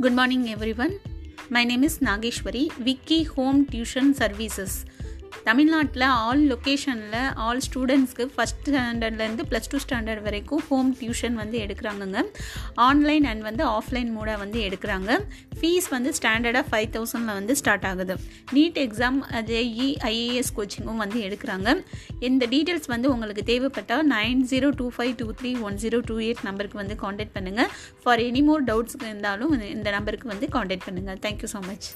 Good morning, everyone. My name is Nageshwari, Vicky Home Tuition Services. தமிழ்நாட்டில் all லொக்கேஷனில் all ஸ்டூடெண்ட்ஸ்க்கு first ஸ்டாண்டர்ட்லேருந்து plus two standard வரைக்கும் home tuition வந்து எடுக்கிறாங்கங்க. ஆன்லைன் அண்ட் வந்து ஆஃப்லைன் மூடாக வந்து எடுக்கிறாங்க. ஃபீஸ் வந்து ஸ்டாண்டர்டாக ஃபைவ் தௌசண்டில் வந்து ஸ்டார்ட் ஆகுது. நீட் எக்ஸாம் ஜேஇ ஐஏஎஸ் கோச்சிங்கும் வந்து எடுக்கிறாங்க. இந்த டீட்டெயில்ஸ் வந்து உங்களுக்கு தேவைப்பட்டால் nine zero two five two three one zero two eight நம்பருக்கு வந்து காண்டாக்ட் பண்ணுங்கள் ஃபார் எனி மோர் டவுட்ஸ் இருந்தாலும் இந்த நம்பருக்கு வந்து காண்டாக்ட் பண்ணுங்கள் தேங்க்யூ ஸோ மச்